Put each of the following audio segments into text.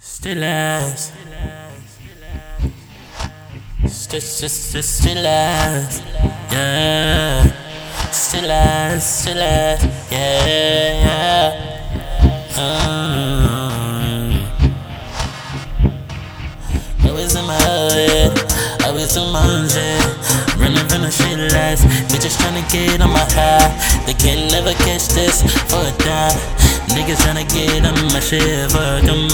Still as. Still, still, still, still as. Yeah. Still as, still as. Yeah, yeah. Um, I was in my head. I was in my shit. Running from the shit last. Bitches tryna get on my high. They can never catch this for a dime. Niggas tryna get on my shit a come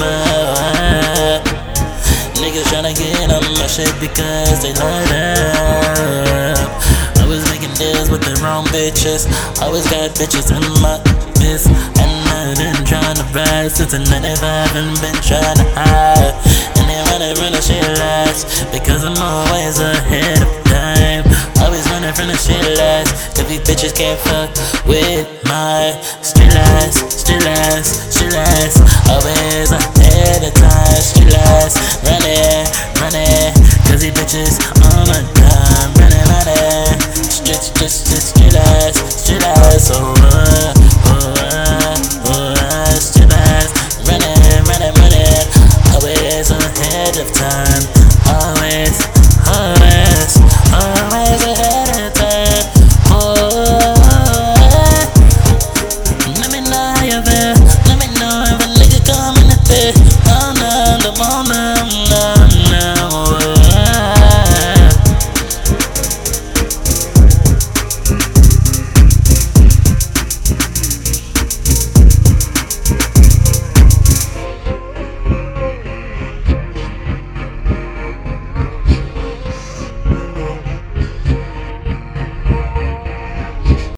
Niggas tryna get on my shit because they light up. I was making deals with the wrong bitches. Always got bitches in my biz. And I've been trying to ride since the 95 and been trying to hide. And they running from the shit lies because I'm always ahead the street lights. If these bitches can't fuck with my street lights, street lights, street lights. Always ahead of time, street lights. running, it. Cause these bitches on a dime. Running, running. Street, street, street, lights, street lights. So run, oh, run, oh, run. Street lights, running, running, running. Always ahead of time.